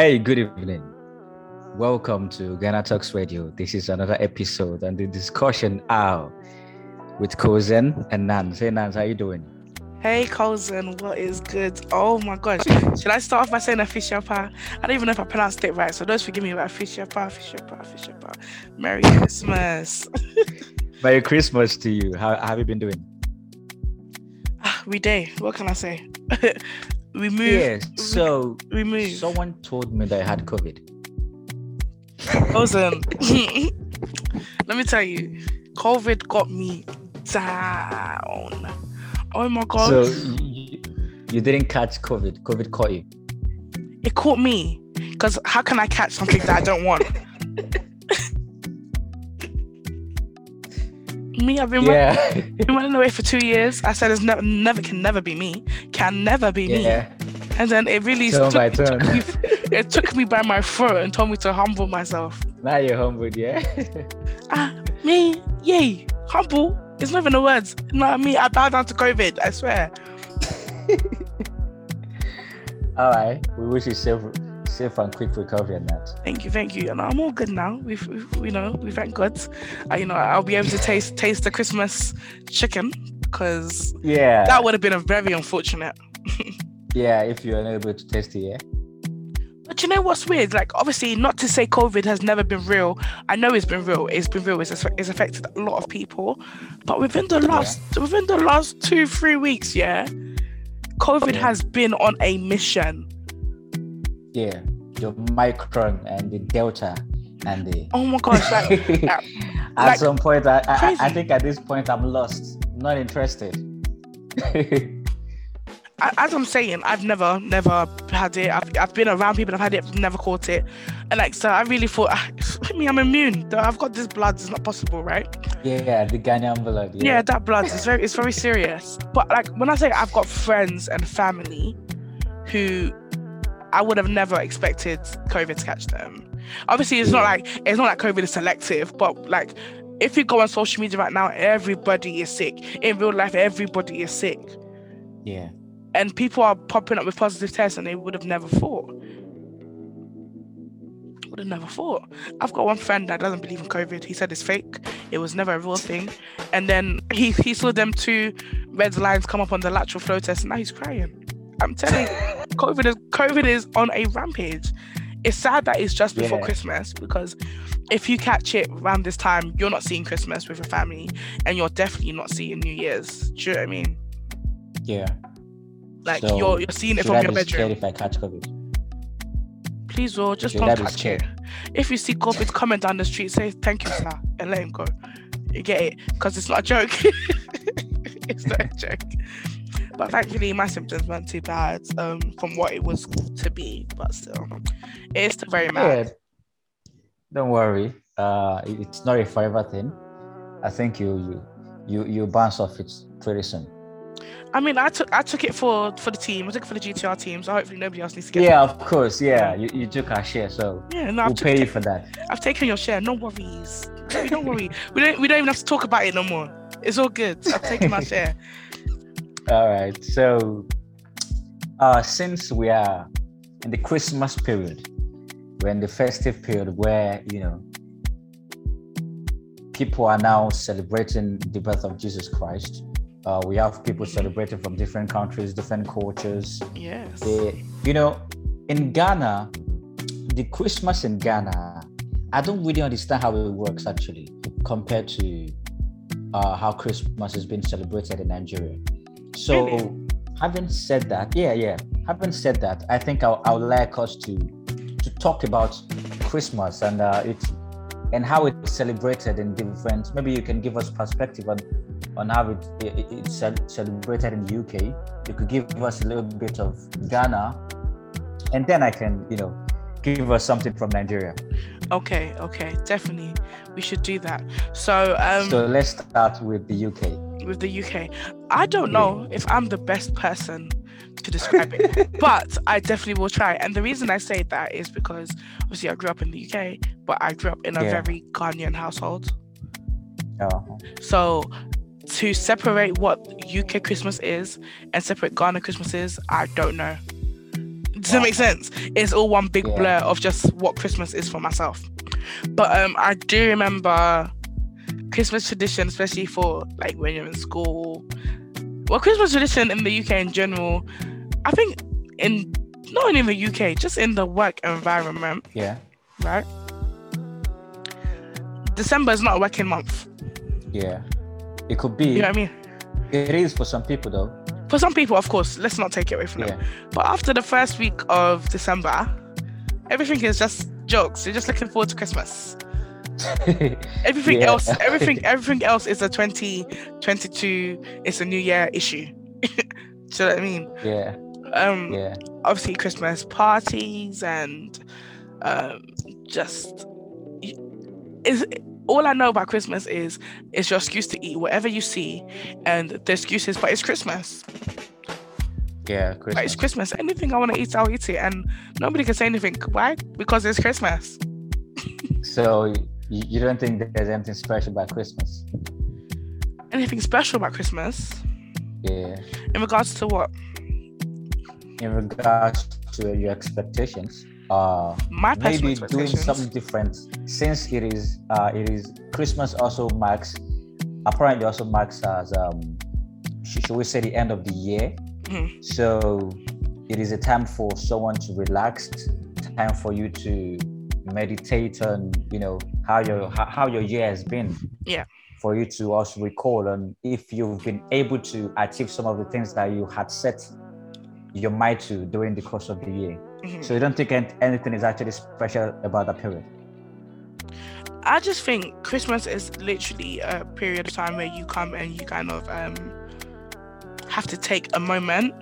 Hey, good evening. Welcome to Ghana Talks Radio. This is another episode and the discussion hour with Kozen and Nanz. Hey, Nanz, how you doing? Hey, cousin, what is good? Oh my gosh. Should I start off by saying a fisher pa? I don't even know if I pronounced it right, so don't forgive me about fisher pa, fisher pa, fisher pa. Merry Christmas. Merry Christmas to you. How, how have you been doing? Ah, we day. What can I say? we move. Yeah, so We move. someone told me that I had COVID. Cousin. Um, let me tell you, COVID got me down. Oh my god. So you, you didn't catch COVID. COVID caught you. it caught me. Because how can I catch something that I don't want? Me, I've been Yeah. been running away for two years. I said it's never, never can never be me. Can never be me. And then it really Turn took, took me, it took me by my throat and told me to humble myself. Now you're humbled, yeah? Ah, me, yay, humble. It's not even the words. No, me, I bow down to COVID. I swear. All right. We wish you safe, safe and quick recovery on that. Thank you, thank you. And I'm all good now. We've, we've you know, we thank God. I, you know, I'll be able to taste taste the Christmas chicken because Yeah. that would have been a very unfortunate. yeah, if you're unable to taste it, yeah. But you know what's weird? Like, obviously, not to say COVID has never been real. I know it's been real. It's been real. It's, it's affected a lot of people. But within the last within the last two three weeks, yeah, COVID Yeah. has been on a mission. Yeah. The Micron and the Delta and the. Oh my gosh! Like, at like, some point, I, I, I think at this point I'm lost. not interested. As I'm saying, I've never, never had it. I've, I've been around people that have had it, I've never caught it. And like, so I really thought, ah, I mean, I'm immune. I've got this blood. It's not possible, right? yeah, the Ghanaian blood. Yeah, Yeah. that blood is very, it's very serious. But like, when I say I've got friends and family who I would have never expected COVID to catch them. Obviously, it's not like it's not like COVID is selective, but like. If you go on social media right now, everybody is sick. In real life, everybody is sick. yeah. and people are popping up with positive tests and they would have never thought. Would have never thought. I've got one friend that doesn't believe in COVID. He said it's fake. It was never a real thing. And then he, he saw them two red lines come up on the lateral flow test and now he's crying. I'm telling you, COVID is COVID is on a rampage. It's sad that it's just before Yeah. Christmas because if you catch it around this time, you're not seeing Christmas with your family and you're definitely not seeing New Year's. Do you know what I mean? Yeah. Like So, you're you're seeing it from I your scared bedroom. if I catch COVID? Please, Will, just Should don't I catch it. If you see COVID coming down the street, say thank you, sir, and let him go. You get it? Because it's not a joke. it's not a joke. But thankfully, my symptoms weren't too bad um, from what it was to be. But still, it's still very Yeah. Don't worry. Uh, it's not a forever thing. I think you you you you bounce off it pretty soon. I mean, I took I took it for for the team. I took it for the GTR team. So hopefully nobody else needs to get. Yeah, of course. Yeah, you, you took our share, so. Yeah. No, we'll took- pay you for that. I've taken your share. No worries. Don't worry. We don't we don't even have to talk about it no more. It's all good. I've taken my share. All right. So, uh, since we are in the Christmas period, we're in the festive period where you know people are now celebrating the birth of Jesus Christ. Uh, we have people celebrating from different countries, different cultures. Yes. They, you know, in Ghana, the Christmas in Ghana, I don't really understand how it works actually compared to uh, how Christmas is being celebrated in Nigeria. So, Really? having said that, yeah, yeah, having said that, I think I'll, I would like us to to talk about Christmas and uh, it and how it's celebrated in different. Maybe you can give us perspective on on how it, it it's celebrated in the UK. You could give us a little bit of Ghana, and then I can, you know, give us something from Nigeria. Okay, okay, definitely. We should do that. So, um, so let's start with the UK. With the UK, I don't know if I'm the best person to describe it, but I definitely will try. And the reason I say that is because obviously I grew up in the UK, but I grew up in a Yeah. very Ghanaian household. Uh, So to separate what UK Christmas is and separate Ghana Christmas is, I don't know. Does it make sense? It's all one big Yeah. blur of just what Christmas is for myself. But um, I do remember Christmas tradition, especially for like when you're in school. Well, Christmas tradition in the UK in general, I think in not only in the UK, just in the work environment, Yeah. right? December is not a working month. Yeah. It could be. You know what I mean? It is for some people though. For some people, of course, let's not take it away from them. But after the first week of December, everything is just jokes. You're just looking forward to Christmas. Everything Yeah. else, everything, everything else is a 2022. It's a new year issue. Do you know what I mean? yeah. Um, Yeah. obviously Christmas parties and um, just is all I know about Christmas is it's your excuse to eat whatever you see, and the excuse is, but it's Christmas. Yeah. But it's Christmas. Anything I want to eat, I'll eat it, and nobody can say anything. Why? Because it's Christmas. So you, you don't think there's anything special about Christmas? Anything special about Christmas Yeah. in regards to what? In regards to your expectations, uh, My maybe doing something different since it is uh it is Christmas also marks apparently also marks as um should we say the end of the year. Mhm. So it is a time for someone to relax, time for you to meditate on you know how your how, your year has been. Yeah. For you to also recall and if you've been able to achieve some of the things that you had set your mind to during the course of the year. Mhm. So you don't think anything is actually special about that period? I just think Christmas is literally a period of time where you come and you kind of um, have to take a moment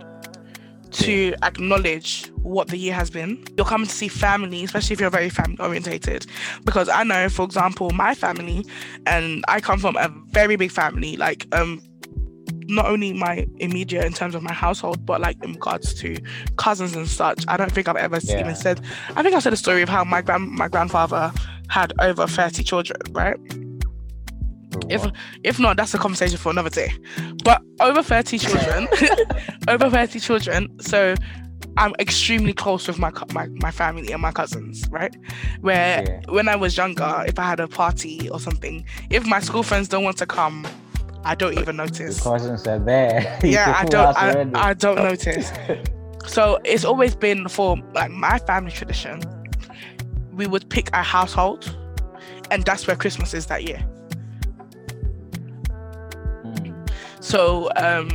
to acknowledge what the year has been. You're coming to see family, especially if you're very family orientated. Because I know, for example, my family, and I come from a very big family, like um not only my immediate in terms of my household, but like in regards to cousins and such. I don't think I've ever Yeah. even said I think I said a story of how my grand my grandfather had over 30 children, right? If if not, that's a conversation for another day. But over 30 children, over 30 children. So I'm extremely close with my, my my family and my cousins, right? Where Yeah. when I was younger, if I had a party or something, if my school friends don't want to come, I don't even notice. the cousins are there. Yeah, I don't I. I don't notice. So it's always been for like my family tradition. We would pick a household, and that's where Christmas is that year. So um,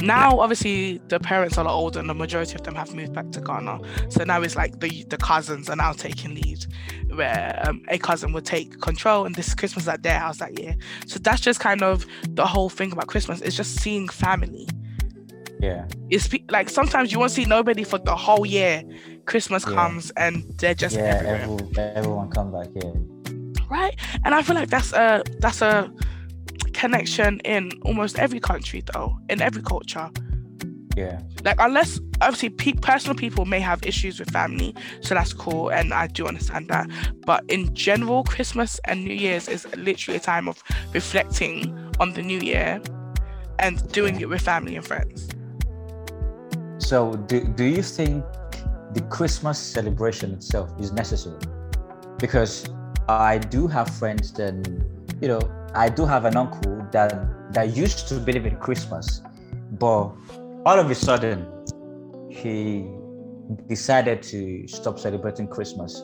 now, obviously, the parents are a lot older, and the majority of them have moved back to Ghana. So now it's like the the cousins are now taking lead, where um, a cousin would take control, and this Christmas at their house that year. So that's just kind of the whole thing about Christmas. It's just seeing family. yeah. It's pe- like sometimes you won't see nobody for the whole year. Christmas Yeah. comes and they're just yeah, everywhere, everyone, everyone come back here. right? And I feel like that's a that's a connection in almost every country, though, in every culture. Yeah. like unless obviously pe- personal people may have issues with family so that's cool and i do understand that but in general christmas and new year's is literally a time of reflecting on the new year and doing it with family and friends So do, do you think the Christmas celebration itself is necessary? Because I do have friends that, you know, I do have an uncle that that used to believe in Christmas, but all of a sudden he decided to stop celebrating Christmas.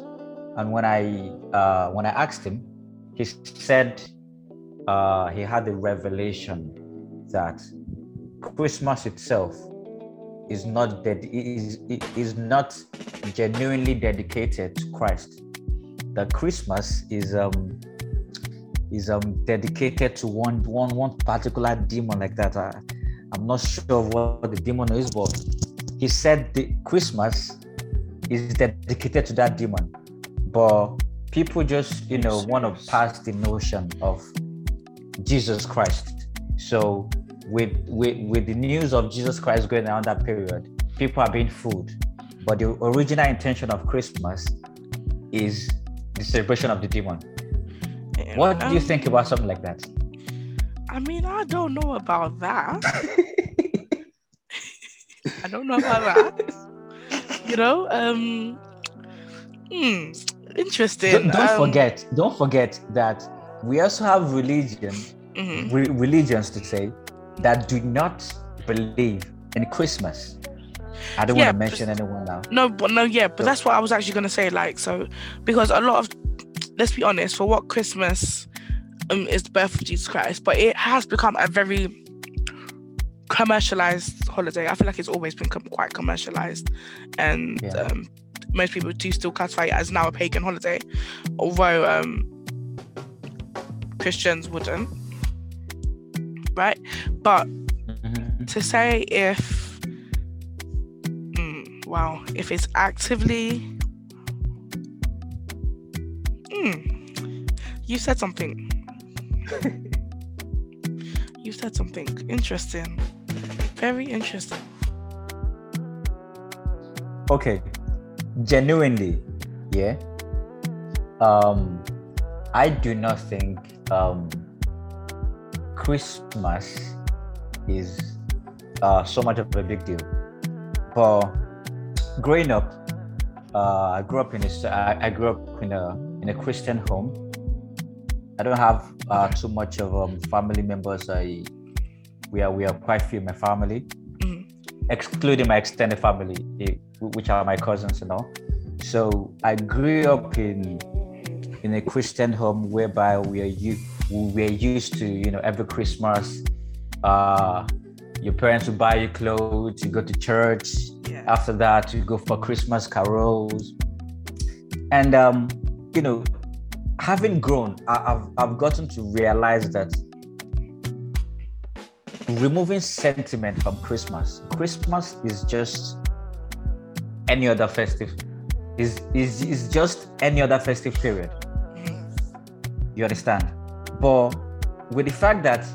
And when I uh, when I asked him, he said uh, he had a revelation that Christmas itself is not ded- is is not genuinely dedicated to Christ. That Christmas is um is um dedicated to one one one particular demon like that. I, I'm not sure what the demon is, but he said the Christmas is dedicated to that demon. But people just you know want to pass the notion of Jesus Christ. So with with with the news of Jesus Christ going around that period, people are being fooled. But the original intention of Christmas is the celebration of the demon. What do you Um, think about something like that? i mean i don't know about that i don't know about that you know, um, hmm, interesting. Don't, don't Um, forget, don't forget that we also have religion, mhm. re- religions to say, that do not believe in Christmas. I don't Yeah, want to mention anyone now. No, but no, yeah, but So- that's what I was actually gonna say. Like, so because a lot of, let's be honest, for what Christmas um, is the birth of Jesus Christ, but it has become a very commercialized holiday. I feel like it's always been com- quite commercialized, and Yeah. um, most people do still classify it as now a pagan holiday, although um, Christians wouldn't, right? But Mhm. to say if mm, wow if it's actively mm, you said something. You said something interesting. Very interesting. Okay, genuinely, yeah. Um, I do not think um Christmas is uh so much of a big deal. But growing up, uh, I grew up in a I grew up in a in a Christian home. I don't have uh, too much of um, family members. I we are we are quite few in my family Mhm. excluding my extended family, eh, which are my cousins and all. So I grew up in in a Christian home whereby we are u- we are used to you know every Christmas, uh, your parents will buy you clothes, you go to church. yeah After that, you go for Christmas carols, and um, you know, having grown, I, I've I've gotten to realize that removing sentiment from Christmas. Christmas is just any other festive. Is is is just any other festive period. You understand? But with the fact that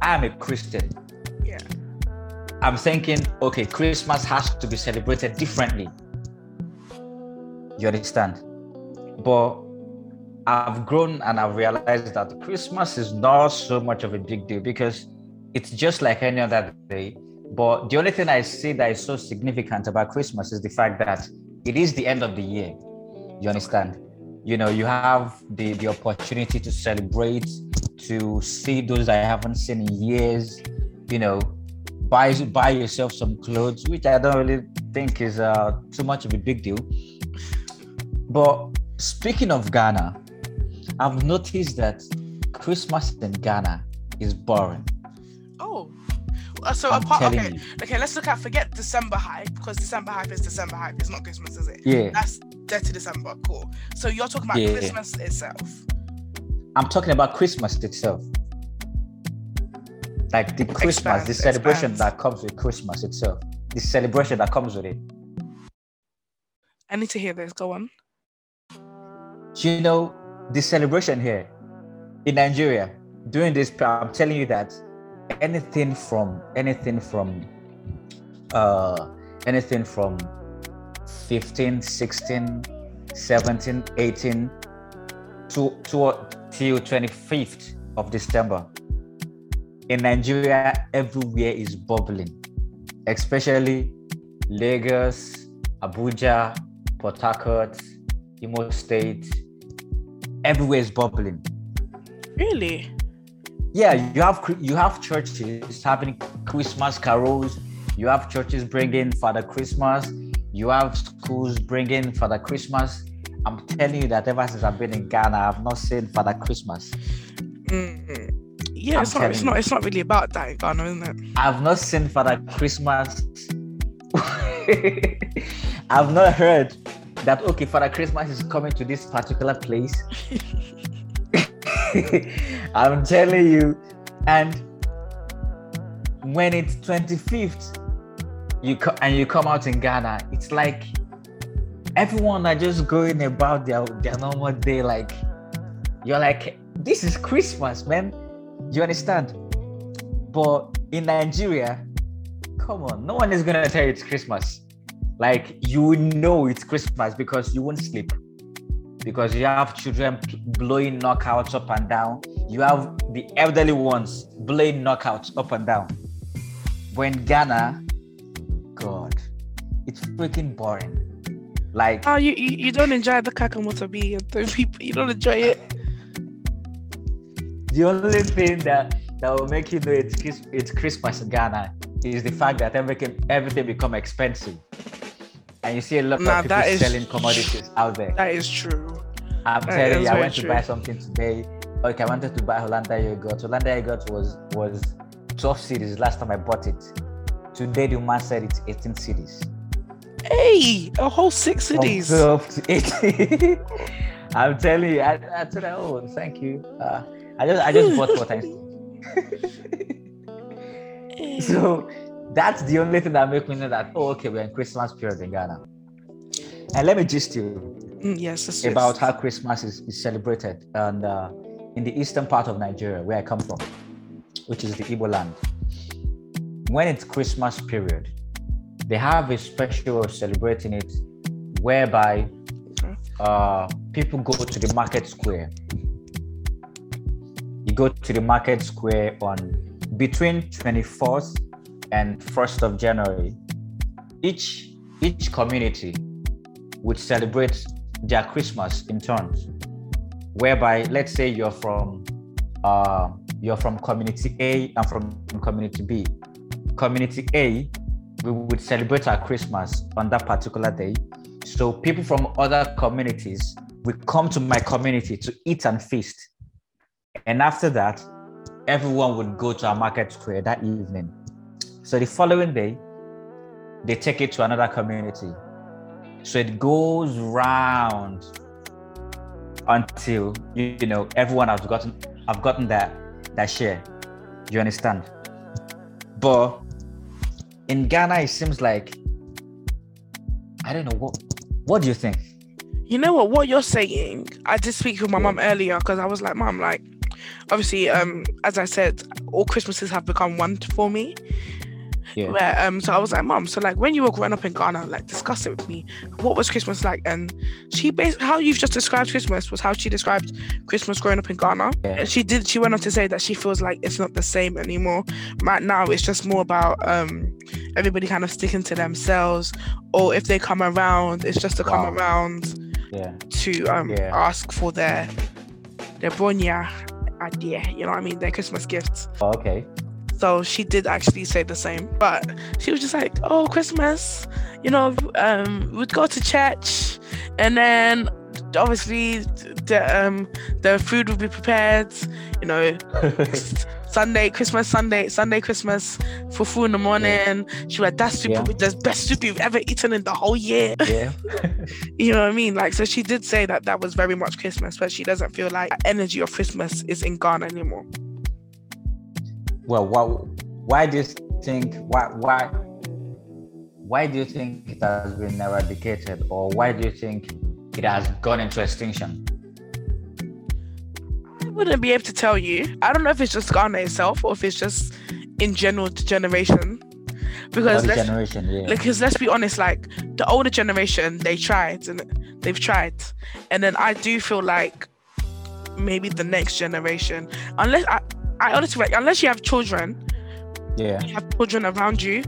I am a Christian, yeah I'm thinking, okay, Christmas has to be celebrated differently. You understand? But I've grown and I've realized that Christmas is not so much of a big deal because it's just like any other day. But the only thing I see that is so significant about Christmas is the fact that it is the end of the year. You understand? You know, you have the, the opportunity to celebrate, to see those I haven't seen in years, you know, buy buy yourself some clothes, which I don't really think is uh, too much of a big deal. But speaking of Ghana, I've noticed that Christmas in Ghana is boring. oh Uh, so I'm apart okay you. okay let's look at forget december hype because december hype is december hype it's not christmas is it Yeah, that's dirty december cool so you're talking about Yeah. christmas itself I'm talking about Christmas itself. Like the Christmas, the celebration expand. that comes with Christmas itself, the celebration that comes with it. i need to hear this go on you know the celebration here in Nigeria? During this I'm telling you that anything from anything from uh anything from 15 16 17 18 to, to till 25th of December in Nigeria everywhere is bubbling especially Lagos Abuja Port Harcourt Imo State everywhere is bubbling. Really? Yeah you have you have churches having christmas carols. You have churches bringing father christmas. You have schools bringing father christmas. I'm telling you that ever since i've been in ghana i've not seen father christmas. Mm. yeah I'm it's not it's not it's not really about that in ghana isn't it? I've not seen father christmas. I've not heard that okay father christmas is coming to this particular place I'm telling you. And when it's 25th, you co- and you come out in Ghana, it's like everyone are just going about their their normal day. Like you're like, this is Christmas, man. You understand? But in Nigeria, come on, no one is gonna tell you it's Christmas. Like you know it's Christmas because you won't sleep because you have children blowing knockouts up and down. You have the elderly ones blowing knockouts up and down. When Ghana, God, it's freaking boring. Like Oh, you, you, you don't enjoy the kakamotobi and the people. You don't enjoy it. the only thing that that will make you know it's it's Christmas in Ghana is the fact that everything everything become expensive, and you see a lot Nah, of people is- selling commodities out there. That is true. I'm that telling you, I went true. to buy something today. Okay, I wanted to buy Hollandia yogurt. Hollandia yogurt was was 12 cedis last time I bought it. Today the man said it's 18 cedis. Hey, a whole six From cedis. 12 to 18. I'm telling you, I, I told her, oh, thank you. Uh, I just I just bought four times. So that's the only thing that make me know that oh okay we're in Christmas period in Ghana. And let me just you Mm, yes, yes, yes. about how Christmas is, is celebrated and uh, in the eastern part of Nigeria where I come from, which is the Igbo land. When it's Christmas period, they have a special celebrating it whereby uh, people go to the market square. You go to the market square on between 24th and 1st of January. Each each community would celebrate their Christmas in turns, whereby let's say you're from uh, you're from community A and from community B. Community A, we would celebrate our Christmas on that particular day. So people from other communities would come to my community to eat and feast. And after that, everyone would go to our market square that evening. So the following day, they take it to another community. So it goes round until you, you know everyone has gotten have gotten that that share. You understand? But in Ghana, it seems like I don't know what. What do you think? You know what? What you're saying, I did speak with my mum earlier because I was like, "Mum, like, obviously, um, as I said, all Christmases have become one for me." Yeah. Where, um, so I was like, Mom, so like, when you were growing up in Ghana, like, discuss it with me. What was Christmas like?" And she basically, how you've just described Christmas was how she described Christmas growing up in Ghana. Yeah. And she did. She went on to say that she feels like it's not the same anymore. Right now, it's just more about um everybody kind of sticking to themselves, or if they come around, it's just to come Wow. around Yeah. to um Yeah. ask for their their bronya idea, you know what I mean, their Christmas gifts. Oh, okay. So she did actually say the same, but she was just like, "Oh, Christmas, you know, um, we'd go to church, and then obviously the um the food would be prepared, you know, Sunday, Christmas, Sunday, Sunday, Christmas, for fufu in the morning. She went, "That's soup, Yeah. the best soup you've ever eaten in the whole year." yeah. You know what I mean? Like, so she did say that that was very much Christmas, but she doesn't feel like the energy of Christmas is in Ghana anymore. Well, why, why do you think why why why do you think it has been eradicated, or why do you think it has gone into extinction? I wouldn't be able to tell you. I don't know if it's just Ghana itself or if it's just in general generation. Because let's, generation, yeah. because let's be honest, like the older generation, they tried and they've tried, and then I do feel like maybe the next generation, unless I, I honestly like unless you have children, yeah. you have children around you,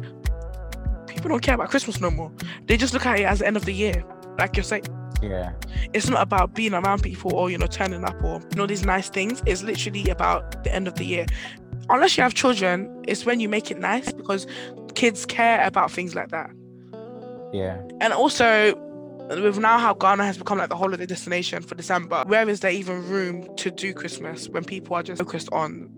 people don't care about Christmas no more. They just look at it as the end of the year, like you're saying. Yeah. It's not about being around people or you know turning up or you know these nice things. It's literally about the end of the year. Unless you have children, it's when you make it nice because kids care about things like that. Yeah. And also, with now how Ghana has become like the holiday destination for December, where is there even room to do Christmas when people are just focused on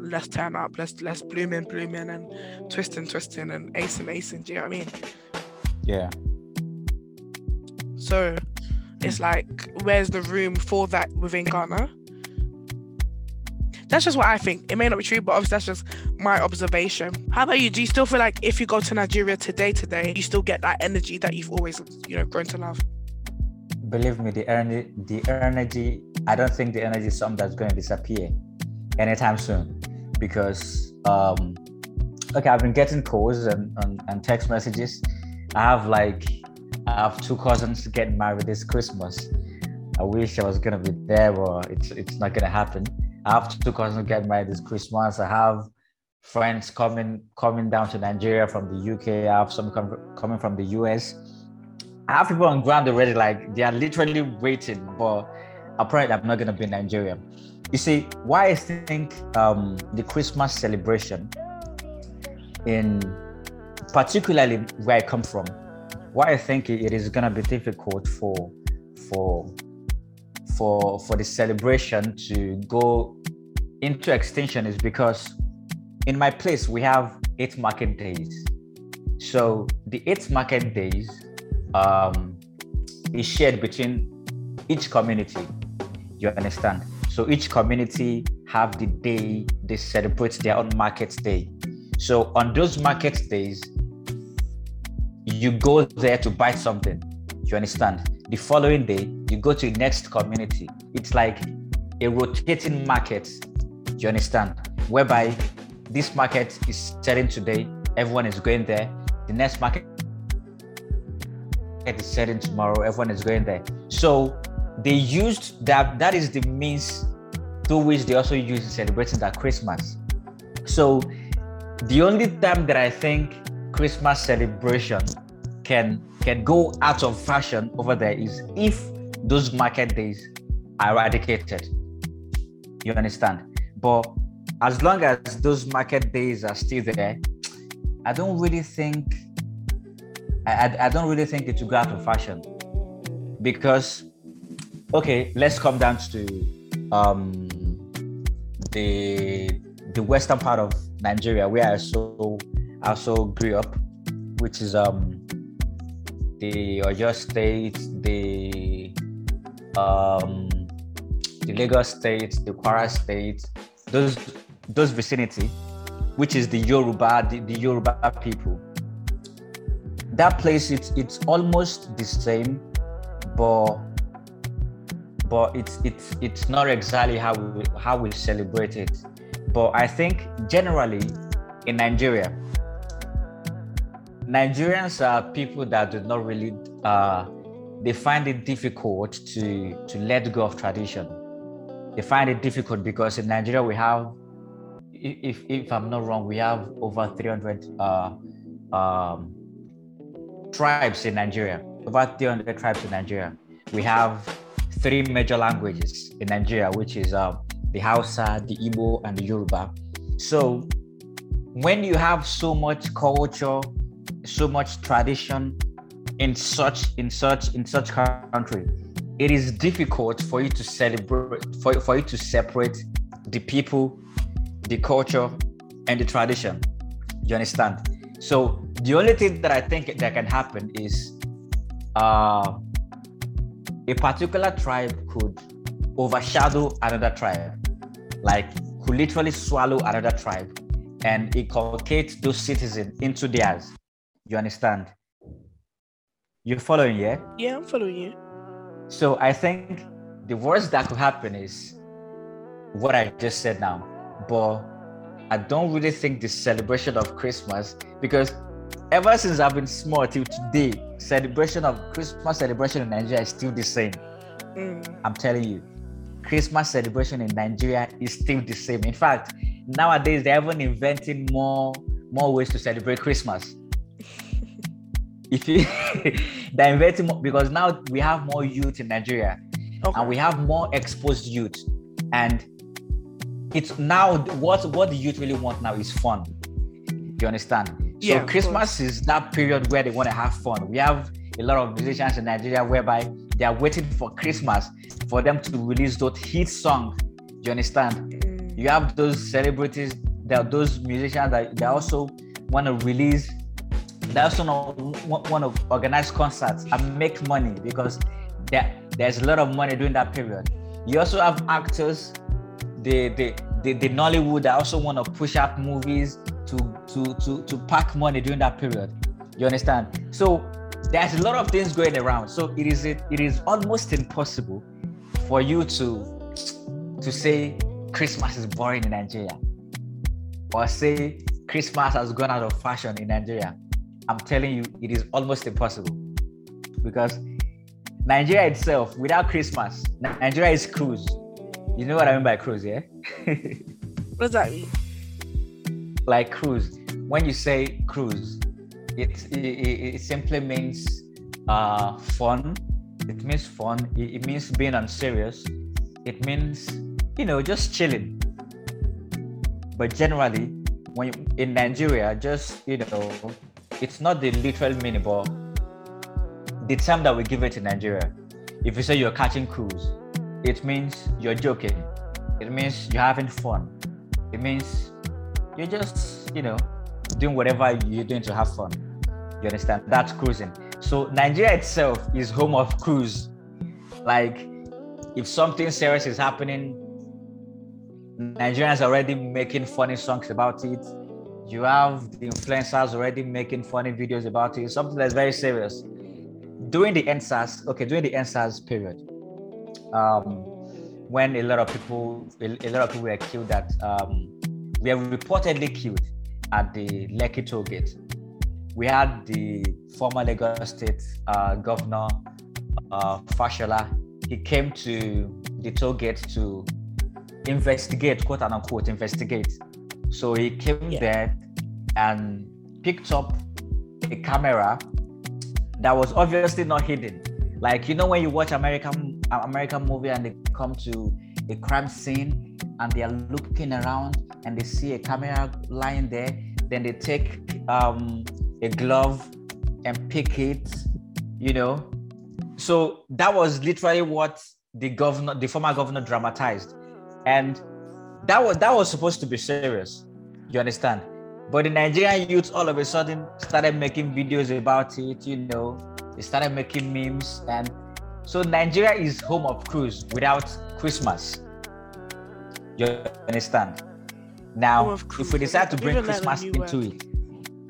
let's turn up, let's let's blooming, blooming, and twisting, twisting, and acing, acing. Do you know what I mean? Yeah. So it's like, where's the room for that within Ghana? That's just what I think. It may not be true, but obviously that's just my observation. How about you? Do you still feel like if you go to Nigeria today, today, you still get that energy that you've always, you know, grown to love? Believe me, the energy, the energy. I don't think the energy is something that's going to disappear anytime soon, because um, okay, I've been getting calls and, and and text messages. I have like I have two cousins getting married this Christmas. I wish I was gonna be there, but it's it's not gonna happen. I have two cousins getting married this Christmas. I have friends coming coming down to Nigeria from the UK. I have some com- coming from the US. I have people on ground already, like they are literally waiting, but apparently I'm not gonna be in Nigeria. You see, why I think um, the Christmas celebration in particularly where I come from, why I think it is gonna be difficult for for for for the celebration to go into extinction is because in my place we have eight market days. So the eight market days um, is shared between each community. You understand? So each community have the day they celebrate their own market day. So on those market days, you go there to buy something. You understand? The following day, you go to the next community. It's like a rotating market. You understand? Whereby this market is selling today, everyone is going there. The next market is selling tomorrow, everyone is going there. So they used that, that is the means through which they also use in celebrating that Christmas. So the only time that I think Christmas celebration can can go out of fashion over there is if those market days are eradicated. You understand? But as long as those market days are still there, I don't really think I, I don't really think it will go out of fashion because okay, let's come down to um, the the western part of Nigeria where I I also grew up, which is um the Oyo State, the um the Lagos State, the Kwara State, those those vicinity, which is the Yoruba, the, the Yoruba people. That place it's it's almost the same, but but it's it's it's not exactly how we how we celebrate it. But I think generally in Nigeria, Nigerians are people that do not really uh, they find it difficult to to let go of tradition. They find it difficult because in Nigeria we have, if if I'm not wrong, we have over 300 uh, um, tribes in Nigeria. Over 300 tribes in Nigeria. We have three major languages in Nigeria, which is uh, the Hausa, the Igbo, and the Yoruba. So when you have so much culture, so much tradition in such in such in such country, it is difficult for you to celebrate for, for you to separate the people, the culture, and the tradition. You understand? So the only thing that I think that can happen is uh a particular tribe could overshadow another tribe, like could literally swallow another tribe and inculcate those citizens into theirs. You understand? You're following, yeah? Yeah, I'm following you. So I think the worst that could happen is what I just said now. But I don't really think the celebration of Christmas, because ever since I've been small till today, celebration of Christmas celebration in Nigeria is still the same. Mm. I'm telling you, Christmas celebration in Nigeria is still the same. In fact, nowadays they're even inventing more more ways to celebrate Christmas. if you they're inventing more because now we have more youth in Nigeria Okay. and we have more exposed youth and it's now what what the youth really want now is fun you understand Yeah, of christmas is that period where they want to have fun. We have a lot of musicians in nigeria whereby they are waiting for christmas for them to release those hit songs you understand? Mm. you have those celebrities there are those musicians that they also want to release. They also want to organize concerts and make money because there, there's a lot of money during that period. You also have actors the the the, the nollywood that also want to push out movies to to to to pack money during that period you understand so there's a lot of things going around so it is it, it is almost impossible for you to to say christmas is boring in nigeria or say Christmas has gone out of fashion in Nigeria, I'm telling you, it is almost impossible. Because Nigeria itself, without Christmas, Nigeria is cruise. You know what I mean by cruise, yeah? What does that mean? Like cruise. When you say cruise, it, it, it simply means uh, fun. It means fun. It, it means being unserious. It means you know just chilling. But generally, when you, in Nigeria, just you know, it's not the literal meaning, but the term that we give it in Nigeria. If you say you're catching cruise, it means you're joking. It means you're having fun. It means you're just, you know, doing whatever you're doing to have fun. You understand? That's cruising. So Nigeria itself is home of cruise. Like if something serious is happening, Nigerians already making funny songs about it. You have the influencers already making funny videos about it. Something that's very serious. During the EndSARS, okay, during the EndSARS period, um, when a lot of people, a, a lot of people were killed at, um, were reportedly killed at the Lekki toll gate. We had the former Lagos State uh, Governor uh, Fashola. He came to the toll gate to investigate, quote unquote, investigate. So he came yeah. there and picked up a camera that was obviously not hidden. Like you know when you watch American American movie and they come to a crime scene and they are looking around and they see a camera lying there, then they take um, a glove and pick it, you know. So that was literally what the governor, the former governor, dramatized, and that was that was supposed to be serious. You understand? But the Nigerian youth all of a sudden started making videos about it. You know, they started making memes, and so Nigeria is home of cruise without Christmas. You understand? Now, if we decide to bring Christmas into it,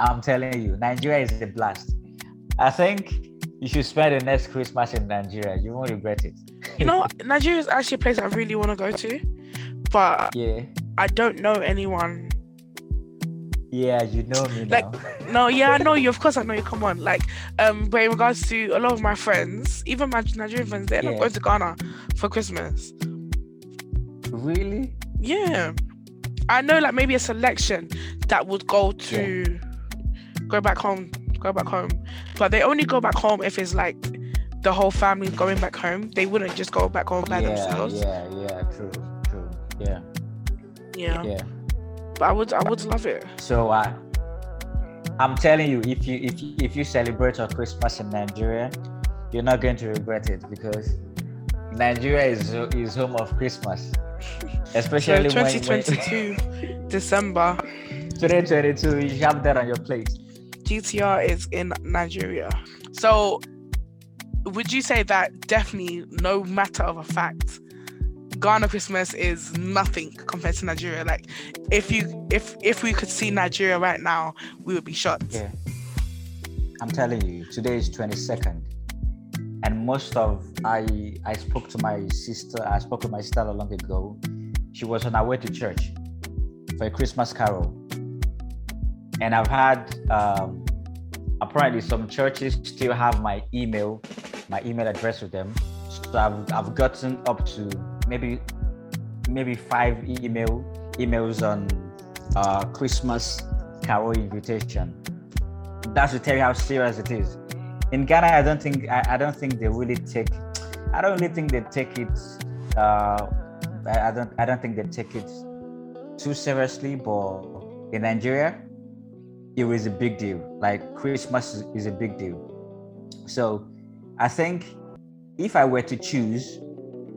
I'm telling you, Nigeria is a blast. I think you should spend the next Christmas in Nigeria. You won't regret it. you know, Nigeria is actually a place I really want to go to, but yeah, I don't know anyone. Yeah, you know me like, now. no, yeah, I know you. Of course, I know you. Come on, like, um, but in regards to a lot of my friends, even my Nigerian friends, they're yeah. not going to Ghana for Christmas. Really? Yeah. I know like maybe a selection that would go to yeah. go back home, go back home. But they only go back home if it's like the whole family going back home. They wouldn't just go back home by yeah, themselves. Yeah, yeah, true, true. Yeah. Yeah. Yeah. But I would I would love it. So uh I'm telling you, if you if you, if you celebrate your Christmas in Nigeria, you're not going to regret it because Nigeria is is home of Christmas. Especially so 2022 when, December. 2022, you have that on your plate. GTR is in Nigeria. So, would you say that definitely, no matter of a fact, Ghana Christmas is nothing compared to Nigeria? Like, if you if if we could see Nigeria right now, we would be shocked. Yeah, I'm telling you, today is 22nd and most of I I spoke to my sister. I spoke to my sister a long ago. She was on her way to church for a Christmas carol, and I've had um, apparently some churches still have my email, my email address with them. So I've I've gotten up to maybe maybe five email emails on uh, Christmas carol invitation. That's to tell you how serious it is in Ghana, I don't think I, I don't think they really take. I don't really think they take it. Uh, I, I don't I don't think they take it too seriously. But in Nigeria, it was a big deal. Like Christmas is, is a big deal. So I think if I were to choose,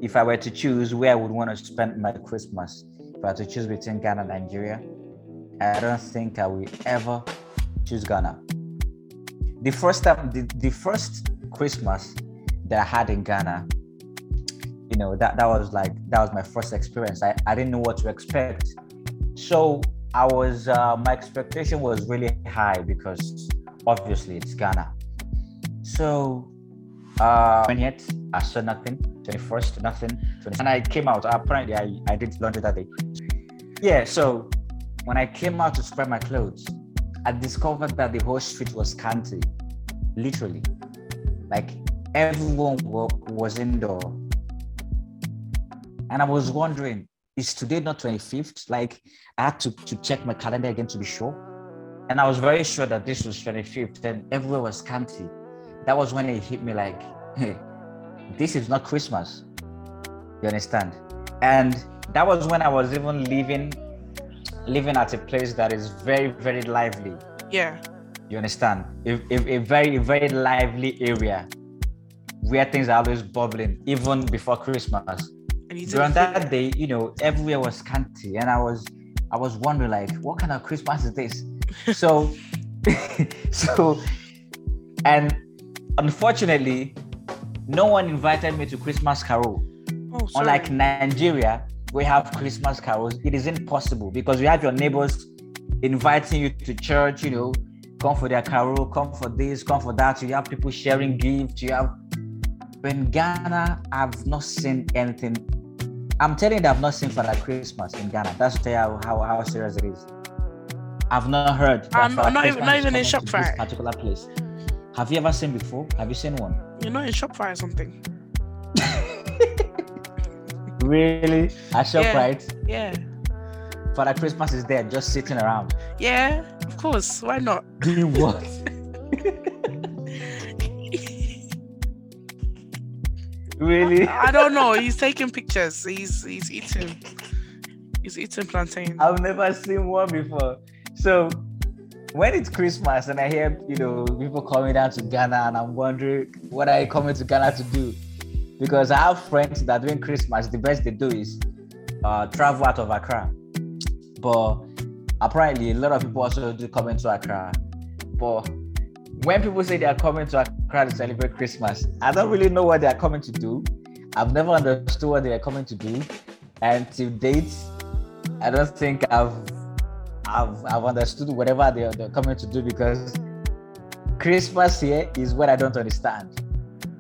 if I were to choose where I would want to spend my Christmas, if I to choose between Ghana and Nigeria, I don't think I will ever choose Ghana the first time the, the first christmas that i had in ghana you know that that was like that was my first experience. I, I didn't know what to expect. So i was uh, my expectation was really high because obviously it's ghana. So uh when yet i saw nothing. 21st nothing. 20, and i came out. Apparently I, I did laundry that day. Yeah so when i came out to spread my clothes I discovered that the whole street was scanty, literally. Like everyone was indoor. And I was wondering, is today not 25th? Like I had to, to check my calendar again to be sure. And I was very sure that this was 25th and everywhere was scanty. that was when it hit me like, hey, this is not Christmas. You understand? And that was when I was even living living at a place that is very, very lively. Yeah. You understand? A, a, a very, very lively area where things are always bubbling, even before Christmas. During that day, you know, everywhere was scanty, and I was, I was wondering like, what kind of Christmas is this? so, so, and unfortunately, no one invited me to Christmas Carol. Oh, Unlike Nigeria, we have Christmas carols. It is impossible because you have your neighbors inviting you to church, you know, come for their carol, come for this, come for that. You have people sharing gifts. You have in Ghana, I've not seen anything. I'm telling you, I've not seen Father Christmas in Ghana. That's to tell you how, how serious it is. I've not heard. I'm not, not even, not even in ShopRite. Particular place. Have you ever seen before? Have you seen one? You're not in ShopRite or something. really? At ShopRite? Yeah. yeah. Father Christmas is there just sitting around. Yeah, of course. Why not? Do what? really? I, I, don't know. He's taking pictures. He's he's eating. He's eating plantain. I've never seen one before. So when it's Christmas and I hear, you know, people coming down to Ghana and I'm wondering what are you coming to Ghana to do? Because I have friends that during Christmas, the best they do is uh, travel out of Accra. But apparently a lot of people also do come into Accra. But when people say they are coming to Accra to celebrate Christmas, I don't really know what they are coming to do. I've never understood what they are coming to do. And to date, I don't think I've I've, I've understood whatever they're, they're coming to do because Christmas here is what I don't understand.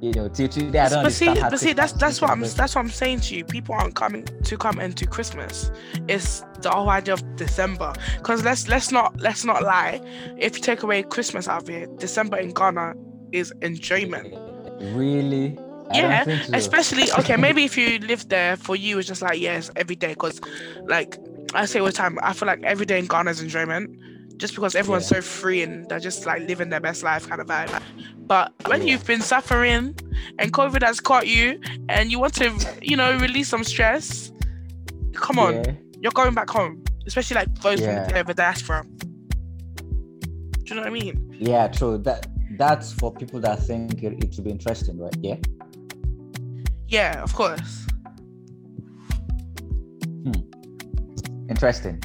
You know, today I don't but see. But see, that's that's what I'm that's what I'm saying to you. People aren't coming to come into Christmas. It's the whole idea of December. Because let's let's not let's not lie. If you take away Christmas out of it, December in Ghana is enjoyment. Really? I yeah, so. especially okay. maybe if you live there, for you it's just like yes, every day. Because like I say all the time, I feel like every day in Ghana is enjoyment, just because everyone's yeah. so free and they're just like living their best life kind of vibe. But when yeah. you've been suffering and COVID has caught you and you want to, you know, release some stress, come on, yeah. you're going back home, especially like those yeah. from the diaspora. Do you know what I mean? Yeah, true. That that's for people that think it, it should be interesting, right? Yeah. Yeah, of course. Hmm. Interesting.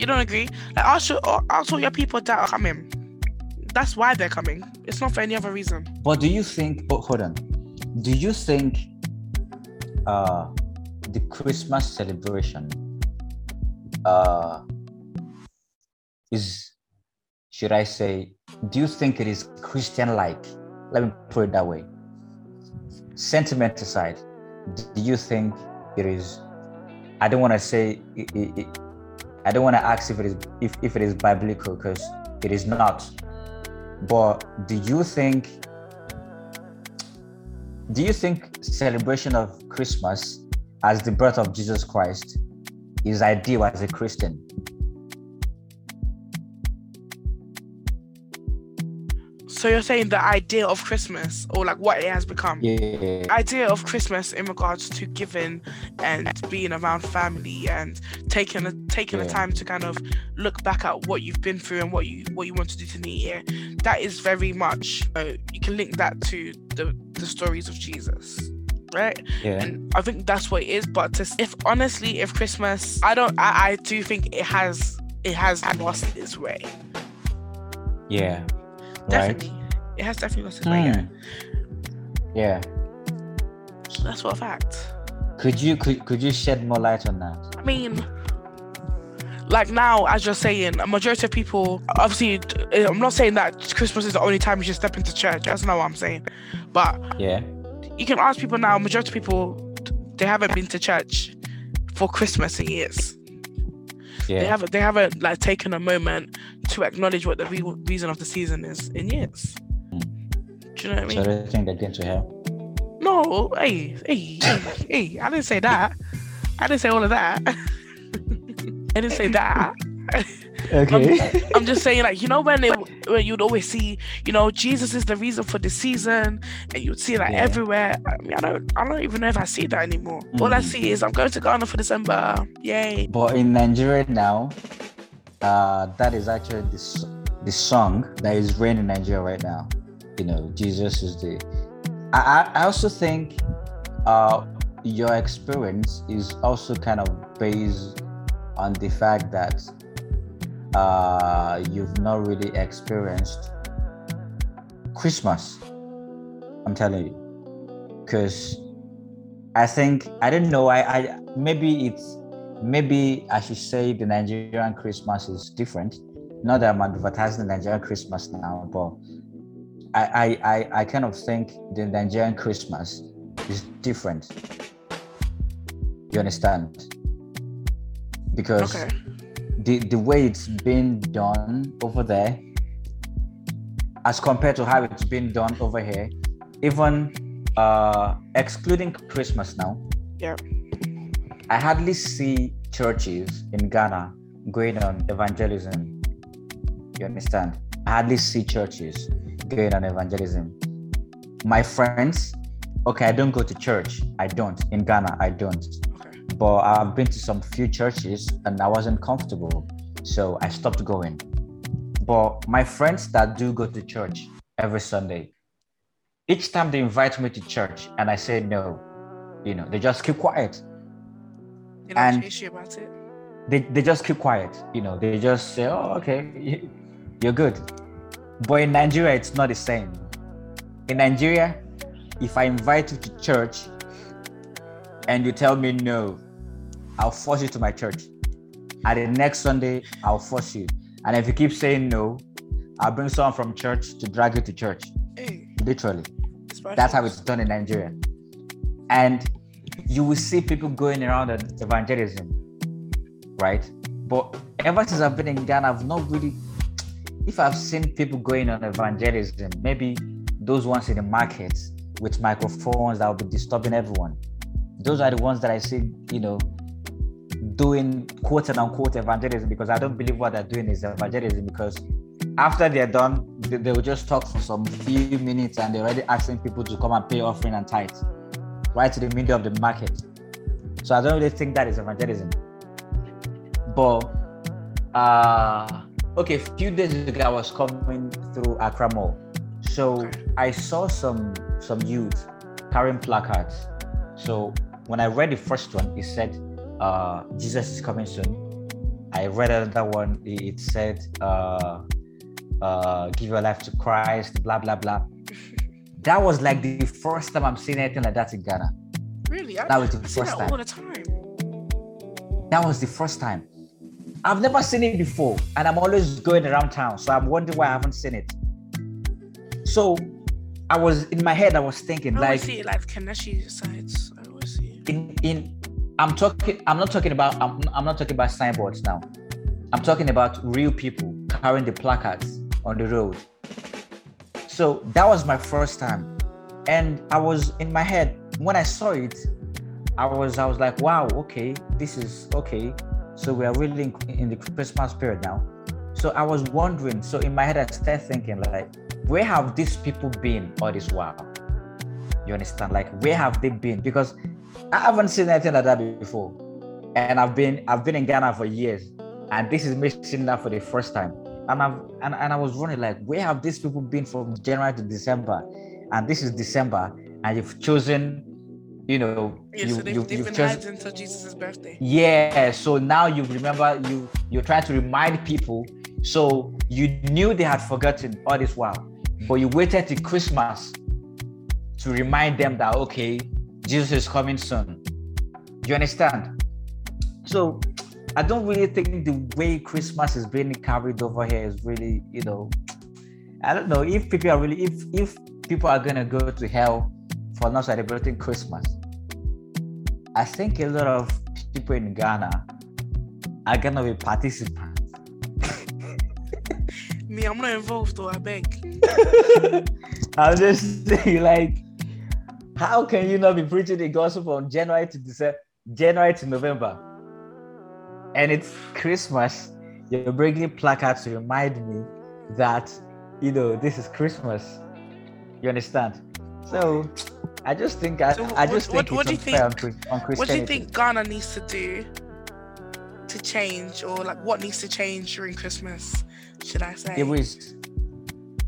You don't agree? Like I'll show your people that are coming. That's why they're coming. It's not for any other reason. But do you think? Oh, hold on. Do you think uh, the Christmas celebration uh, is, should I say, do you think it is Christian-like? Let me put it that way. Sentiment aside, do you think it is I don't want to say it, it, it, I don't want to ask if it is if, if it is biblical because it is not. But do you think do you think celebration of Christmas as the birth of Jesus Christ is ideal as a Christian? So you're saying the idea of Christmas, or like what it has become? Yeah. Idea of Christmas in regards to giving and being around family and taking a, taking yeah. the time to kind of look back at what you've been through and what you what you want to do to the year. That is very much uh, you can link that to the the stories of Jesus right? Yeah. And I think that's what it is. But to, if honestly, if Christmas, I don't, I, I do think it has, it has lost its way. Yeah. Definitely. Right? It has definitely lost its. Mm. Yeah. That's for a fact. Could you could could you shed more light on that? I mean, like now, as you're saying, a majority of people, obviously, I'm not saying that Christmas is the only time you should step into church. That's not what I'm saying. But yeah, you can ask people now. Majority of people, they haven't been to church for Christmas in years. Yeah. They haven't they haven't like taken a moment to acknowledge what the re- reason of the season is in years. Mm. Do you know what I mean? So they think they're going to hell. No, hey, hey, hey, hey, I didn't say that. I didn't say all of that. I didn't say that. Okay. I'm just saying, like, you know, when it, when you'd always see, you know, Jesus is the reason for the season, and you'd see that Yeah. everywhere. I mean, I don't, I don't even know if I see that anymore. All I Mm. see is I'm going to Ghana for December. Yay! But in Nigeria now, uh, that is actually the, the song that is reigning in Nigeria right now. You know, Jesus is the. I, I I also think uh, your experience is also kind of based on the fact that uh, you've not really experienced Christmas. I'm telling you, because I think I don't know. I, I maybe it's maybe I should say the Nigerian Christmas is different. Not that I'm advertising the Nigerian Christmas now, but I, I, I, I kind of think the Nigerian Christmas is different. You understand? Because Okay. The, the way it's been done over there, as compared to how it's been done over here, even uh, excluding Christmas now, Yeah. I hardly see churches in Ghana going on evangelism. You understand? I hardly see churches going on evangelism. My friends, okay, I don't go to church. I don't. In Ghana, I don't. But I've been to some few churches and I wasn't comfortable. So I stopped going. But my friends that do go to church every Sunday, each time they invite me to church and I say no, you know, they just keep quiet You know, And- about it. they, they just keep quiet. You know, they just say, oh, okay, you're good. But in Nigeria, it's not the same. In Nigeria, if I invite you to church and you tell me no, I'll force you to my church. And the next Sunday, I'll force you. And if you keep saying no, I'll bring someone from church to drag you to church. Hey, Literally. That's how it's done in Nigeria. And you will see people going around on evangelism, right? But ever since I've been in Ghana, I've not really, if I've seen people going on evangelism, maybe those ones in the markets with microphones that will be disturbing everyone. Those are the ones that I see, you know, doing quote and unquote evangelism because I don't believe what they're doing is evangelism because after they're done, they, they will just talk for some few minutes and they're already asking people to come and pay offering and tithe right to the middle of the market. So I don't really think that is evangelism. But uh okay, a few days ago I was coming through Accra Mall. So I saw some some youth carrying placards. So when I read the first one, it said uh Jesus is coming soon. I read another one, it said uh uh give your life to Christ, blah blah blah. That was like the first time I'm seeing anything like that in Ghana. Really? I, That was the I first time. all the time. That was the first time. I've never seen it before, and I'm always going around town, so I'm wondering why I haven't seen it. So I was in my head, I was thinking, I like, see it like Kaneshie sites. I always see. it. in in I'm talking I'm not talking about I'm, I'm not talking about signboards now. I'm talking about real people carrying the placards on the road. So that was my first time. And I was in my head when I saw it, I was I was like, wow, okay, this is okay. So we are really in, in the Christmas period now. So I was wondering, so in my head I started thinking like, where have these people been all this while? You understand? Like, where have they been? Because I haven't seen anything like that before. And I've been I've been in Ghana for years. And this is me seeing that for the first time. And I've and, and I was wondering like where have these people been from January to December? And this is December, and you've chosen, you know, Yeah, you, so they've, you, they've you've been chosen hiding until Jesus' birthday. yeah, so now you remember you you're trying to remind people. So you knew they had forgotten all this while, but you waited till Christmas to remind them that okay, Jesus is coming soon. Do you understand? So I don't really think the way Christmas is being carried over here is really, you know, I don't know if people are really if if people are gonna go to hell for not celebrating Christmas. I think a lot of people in Ghana are gonna be participants. Me, I'm not involved though. I beg. I'm just saying, like, how can you not be preaching the gospel from January to December, January to November, and it's Christmas? you're bringing placards to remind me that you know this is Christmas. You understand? So I just think I, So I just what- think what do it's you unfair on, think- Chris- on What do you think Ghana needs to do to change, or like what needs to change during Christmas? Should I say? It was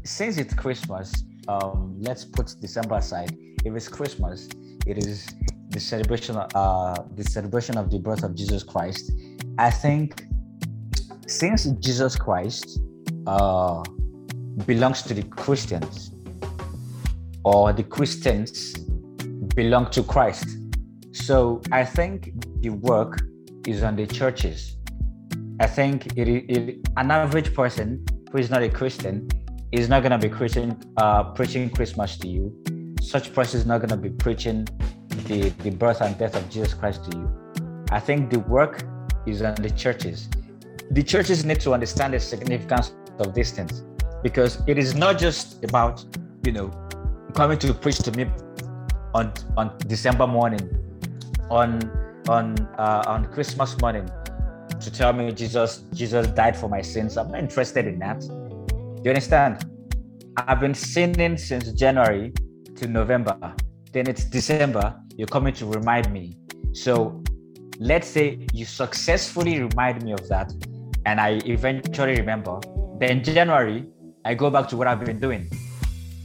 since it's Christmas. Um, let's put December aside. If it's Christmas, it is the celebration. of- Uh, the celebration of the birth of Jesus Christ. I think since Jesus Christ uh, belongs to the Christians, or the Christians belong to Christ, so I think the work is on the churches. I think it, it, an average person who is not a Christian is not going to be preaching, uh, preaching Christmas to you. Such person is not going to be preaching the, the birth and death of Jesus Christ to you. I think the work is on the churches. The churches need to understand the significance of these things because it is not just about, you know, coming to preach to me on on December morning, on on uh, on Christmas morning, to tell me Jesus Jesus died for my sins. I'm not interested in that. Do you understand? I've been sinning since January November. Then it's December. You're coming to remind me. So let's say you successfully remind me of that, and I eventually remember. Then January, I go back to what I've been doing.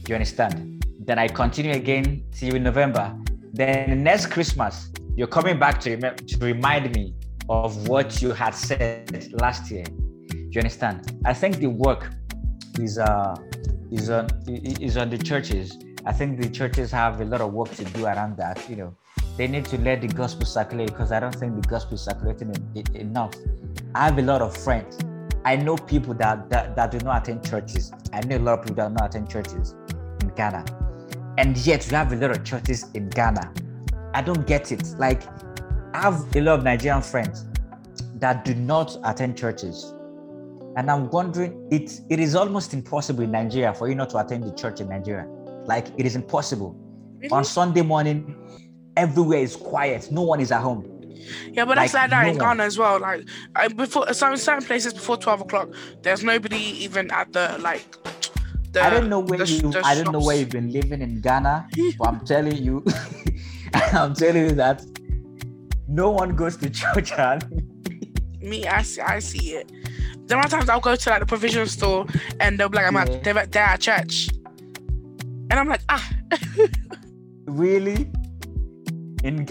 You understand? Then I continue again till November. Then next Christmas, you're coming back to, remem- to remind me of what you had said last year. You understand? I think the work is uh is on is on the churches. I think the churches have a lot of work to do around that. You know, they need to let the gospel circulate because I don't think the gospel is circulating en- en- enough. I have a lot of friends. I know people that, that that do not attend churches. I know a lot of people that do not attend churches in Ghana, and yet we have a lot of churches in Ghana. I don't get it. Like, I have a lot of Nigerian friends that do not attend churches. And I'm wondering, it, it is almost impossible in Nigeria for you not to attend the church in Nigeria. Like, it is impossible. Really? On Sunday morning, everywhere is quiet. No one is at home. Yeah, but that's Like, like, that in no one. Ghana as well. Like I, before some certain places before twelve o'clock, there's nobody even at the like. The, I don't know where the you the I don't know where you've been living in Ghana, but I'm telling you, I'm telling you that no one goes to church Me, I see, I see it. There are times I'll go to like the provision store and they'll be like, I'm Yeah. at, they're, at- they're at church. And I'm like, ah, really in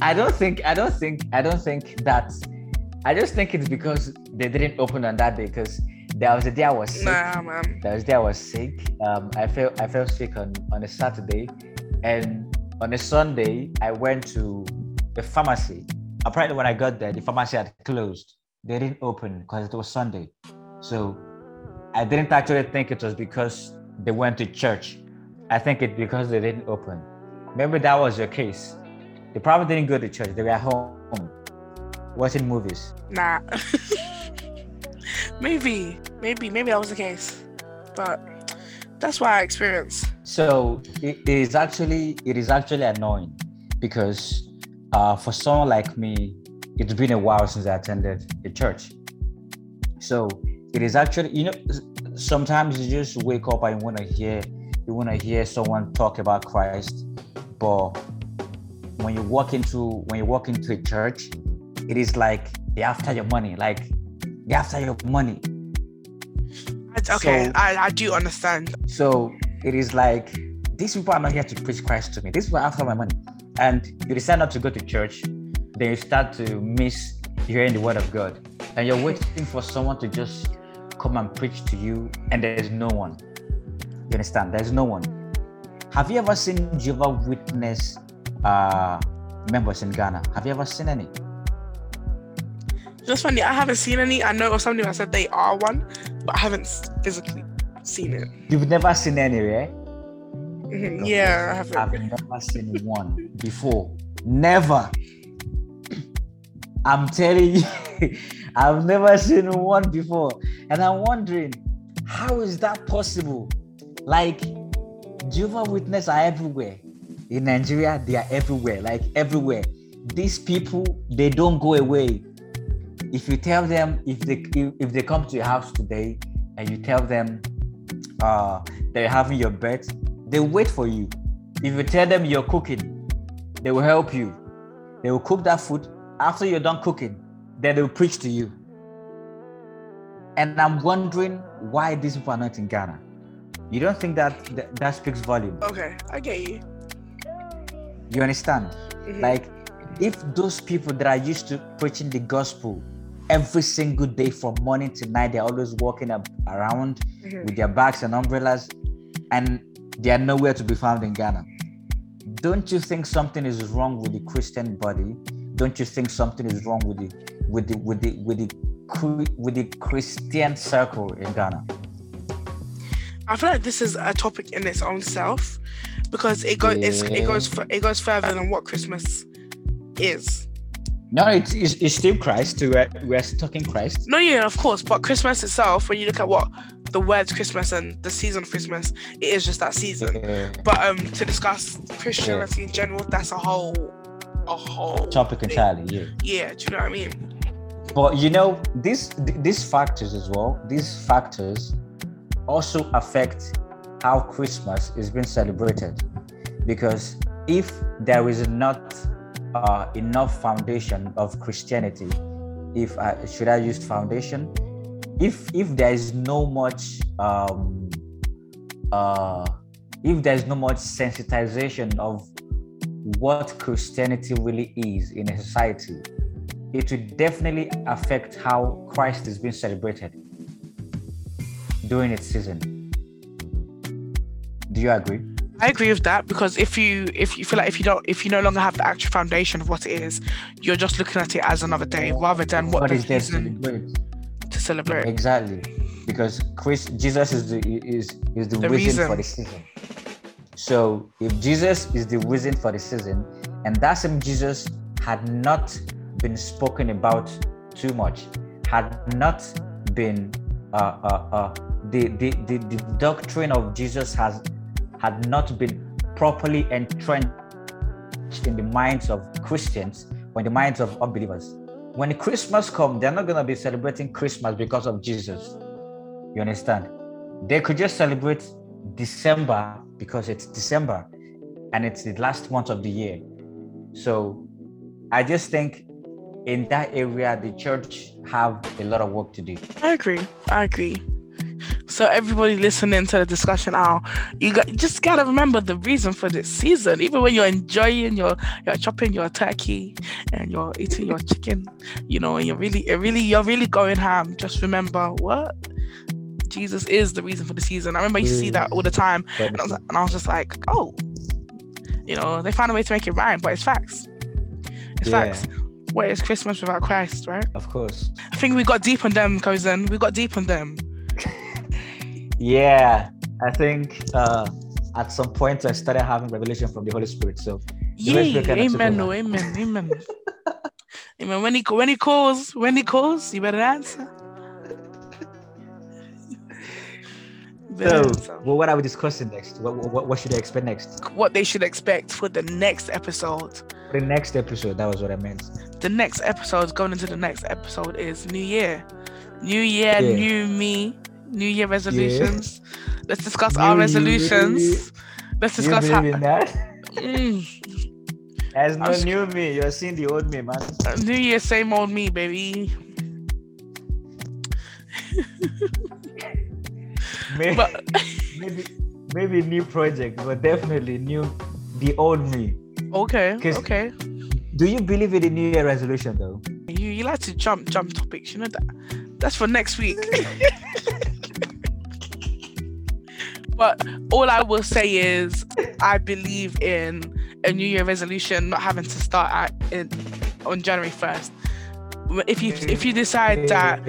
I don't think I don't think I don't think that I just think it's because they didn't open on that day because there was a day I was sick. nah, man. There was a day I was sick. Um, I felt I felt sick on on a Saturday, and on a Sunday I went to the pharmacy. Apparently, when I got there, the pharmacy had closed. They didn't open because it was Sunday. So I didn't actually think it was because they went to church. I think it's because they didn't open. Maybe that was your case. They probably didn't go to church. They were at home watching movies. Nah. maybe, maybe, maybe that was the case. But that's what I experienced. So it it is actually it is actually annoying because uh, for someone like me, it's been a while since I attended a church. So it is actually you know sometimes you just wake up and you want to hear you want to hear someone talk about Christ, but when you walk into when you walk into a church, it is like they after your money, like they after your money. I, okay, So- I, I do understand. So it is like these people are not here to preach Christ to me. These people are after my money. And you decide not to go to church, then you start to miss hearing the word of God. And you're waiting for someone to just come and preach to you, and there's no one. You understand? There's no one. Have you ever seen Jehovah Witness uh, members in Ghana? Have you ever seen any? Just funny, I haven't seen any. I know of somebody that said they are one, but I haven't physically seen it. You've never seen any, right? Mhm, Yeah, I haven't. I've never seen one before. Never. I'm telling you, I've never seen one before. And I'm wondering, how is that possible? Like, Jehovah Witness are everywhere. In Nigeria, they are everywhere, like everywhere. These people, they don't go away. if you tell them if they if, they come to your house today and you tell them uh they're having your bet, they wait for you. If you tell them you're cooking, they will help you. They will cook that food. After you're done cooking, then they will preach to you. And I'm wondering why these people are not in Ghana. You don't think that that, that speaks volume? Okay, I get you. You understand? Mhm. Like, if those people that are used to preaching the gospel every single day from morning to night, they're always walking up around Mhm. with their bags and umbrellas, and they are nowhere to be found in Ghana. Don't you think something is wrong with the Christian body? Don't you think something is wrong with the with the with the with the with the Christian circle in Ghana? I feel like this is a topic in its own self because it goes it's, it goes it goes further than what Christmas is. No, it's, it's, it's still Christ. We're, we're talking Christ. No, yeah, of course, but Christmas itself, when you look at what the words Christmas and the season of Christmas, it is just that season. Uh, But um, to discuss Christianity in general, that's a whole, a whole topic entirely, yeah. Yeah, do you know what I mean? But you know, these these factors as well, these factors also affect how Christmas is being celebrated. Because if there is not uh, enough foundation of Christianity, if I should I use foundation, if if there is no much um, uh, if there is no much sensitization of what Christianity really is in a society, it will definitely affect how Christ is being celebrated during its season. Do you agree? I agree with that because if you if you feel like if you don't if you no longer have the actual foundation of what it is, you're just looking at it as another day rather than what What the is there to reason celebrate? to celebrate. Exactly, because Chris, Jesus is the is is the, The reason, for the season. So if Jesus is the reason for the season, and that same Jesus had not been spoken about too much, had not been uh, uh, uh, the, the the the doctrine of Jesus has had not been properly entrenched in the minds of Christians or in the minds of unbelievers. When Christmas comes, they're not gonna be celebrating Christmas because of Jesus. You understand? They could just celebrate December because it's December and it's the last month of the year. So I just think in that area the church have a lot of work to do. I agree. I agree. So everybody listening to the discussion now, you got you just gotta remember the reason for this season. Even when you're enjoying your you're chopping your turkey and you're eating your chicken, you know, and you're really you're really you're really going ham. Just remember what Jesus is the reason for the season. I remember you see that all the time, mm. and I was, and I was just like, oh, you know, they found a way to make it rhyme, but it's facts. It's Yeah. facts. What is Christmas without Christ, right? Of course. I think we got deep on them, cousin. We got deep on them. Yeah. I think uh at some point I started having revelation from the Holy Spirit. So Yeah, Spirit kinda took amen, no, amen, amen. amen. When he when he calls, when he calls, you better answer. So, answer. well, what are we discussing next? What, what, what should I expect next? What they should expect for the next episode. The next episode, that was what I meant. The next episode, going into the next episode, is New Year. New Year, Yeah. new me, New Year resolutions. Let's discuss our New resolutions. you. Let's discuss how. believe in that? Mm, There's no new me. You're seeing the old me, man. New Year, same old me, baby. Maybe, But maybe, maybe new project, but definitely new, the old me. Okay. okay. Do you believe in the New Year resolution, though? You you like to jump jump topics, you know that. That's for next week. but all I will say is I believe in a New Year resolution not having to start at in, on January first. If you if you decide that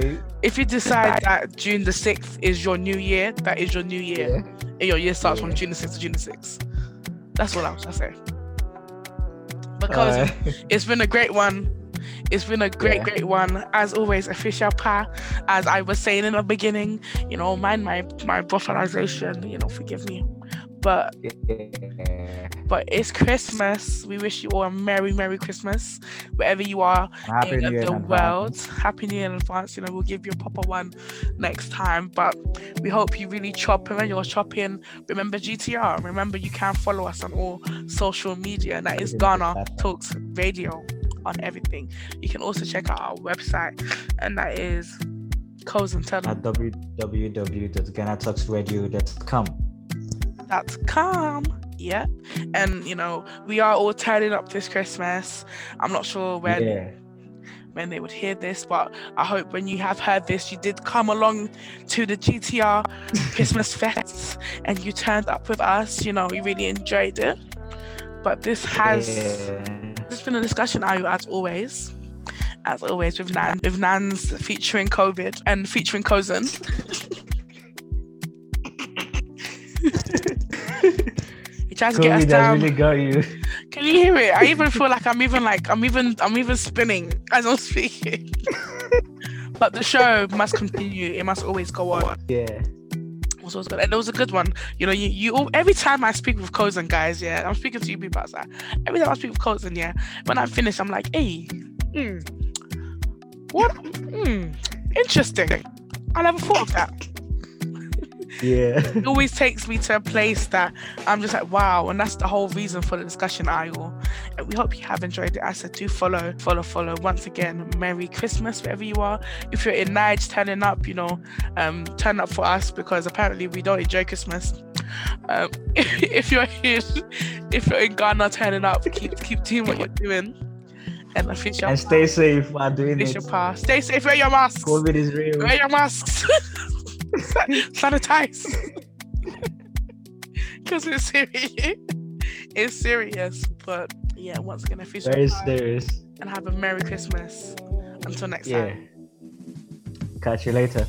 if you decide that June the sixth is your new year, that is your new year, Yeah. and your year starts from June the sixth to June the sixth. That's what I was gonna say. Because Uh, it's been a great one. It's been a great, Yeah. great one. As always, official pa. As I was saying in the beginning, you know, mind my my vocalization. You know, forgive me. But Yeah. but it's Christmas. We wish you all a merry, merry Christmas, wherever you are Happy in the in world. advance. Happy New Year in advance. You know, we'll give you a proper one next time. But we hope you really chop. And when you're chopping, remember GTR. Remember you can follow us on all social media, and that is Ghana Talks Radio on everything. You can also check out our website, and that is Codes and Tell At www.ghanatalksradio.com. that's calm. Yeah. And you know, we are all turning up this Christmas. I'm not sure when Yeah. when they would hear this, but I hope when you have heard this, you did come along to the GTR Christmas fests and you turned up with us. You know, we really enjoyed it. But this has Yeah. Been a discussion, Ayu, as always. As always, with Nan, with Nanz featuring COVID and featuring Kozen. he tries to get us down. really got you. Can you hear it? I even feel like I'm even like I'm even I'm even spinning as I'm speaking. but the show must continue. It must always go on. Yeah. Was always good. And it was a good one. You know, you, you every time I speak with Kozen guys, yeah, I'm speaking to you people outside. Every time I speak with Kozen, yeah, when I'm finished, I'm like, hey, hmm, what? Hmm, interesting. I never thought of that. Yeah. It always takes me to a place that I'm just like, wow, and that's the whole reason for the discussion aisle. And we hope you have enjoyed it. I said, do follow, follow, follow. Once again, Merry Christmas wherever you are. If you're in Nige turning up, you know, um, turn up for us because apparently we don't enjoy Christmas. Um, if you're in, if you're in Ghana turning up, keep keep doing what you're doing. And I think and stay safe while doing Finish it. your pass. Stay safe. Wear your masks. COVID is real. Wear your masks. Sanitize. Because it's serious. It's serious. But yeah, once again, official Very serious. and have a Merry Christmas. Until next Yeah. time. Catch you later.